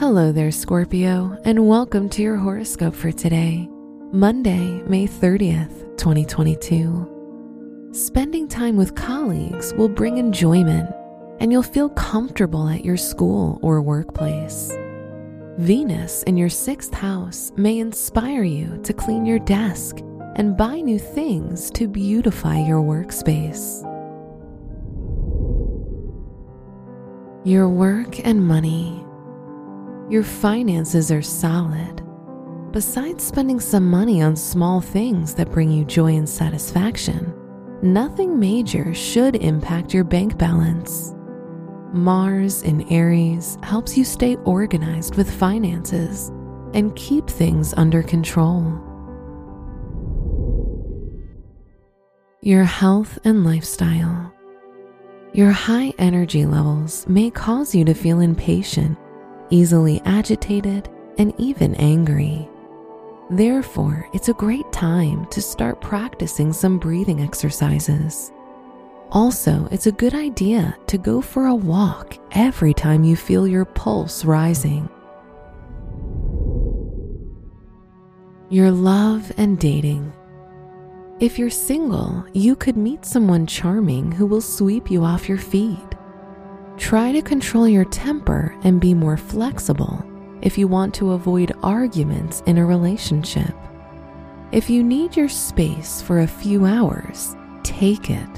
Hello there, Scorpio, and welcome to your horoscope for today, Monday, May 30th, 2022. Spending time with colleagues will bring enjoyment, and you'll feel comfortable at your school or workplace. Venus in your sixth house may inspire you to clean your desk and buy new things to beautify your workspace. Your work and money. Your finances are solid. Besides spending some money on small things that bring you joy and satisfaction, nothing major should impact your bank balance. Mars in Aries helps you stay organized with finances and keep things under control. Your health and lifestyle. Your high energy levels may cause you to feel impatient easily agitated, and even angry. Therefore, it's a great time to start practicing some breathing exercises. Also, it's a good idea to go for a walk every time you feel your pulse rising. Your love and dating. If you're single, you could meet someone charming who will sweep you off your feet. Try to control your temper and be more flexible if you want to avoid arguments in a relationship. If you need your space for a few hours, take it.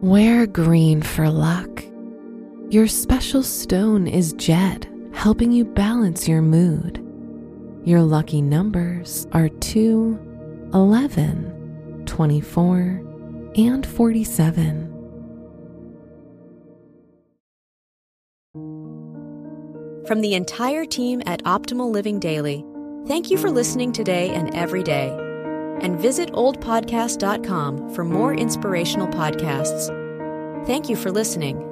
Wear green for luck. Your special stone is jet, helping you balance your mood. Your lucky numbers are 2, 11, 24, and 47. From the entire team at Optimal Living Daily, thank you for listening today and every day. And visit oldpodcast.com for more inspirational podcasts. Thank you for listening.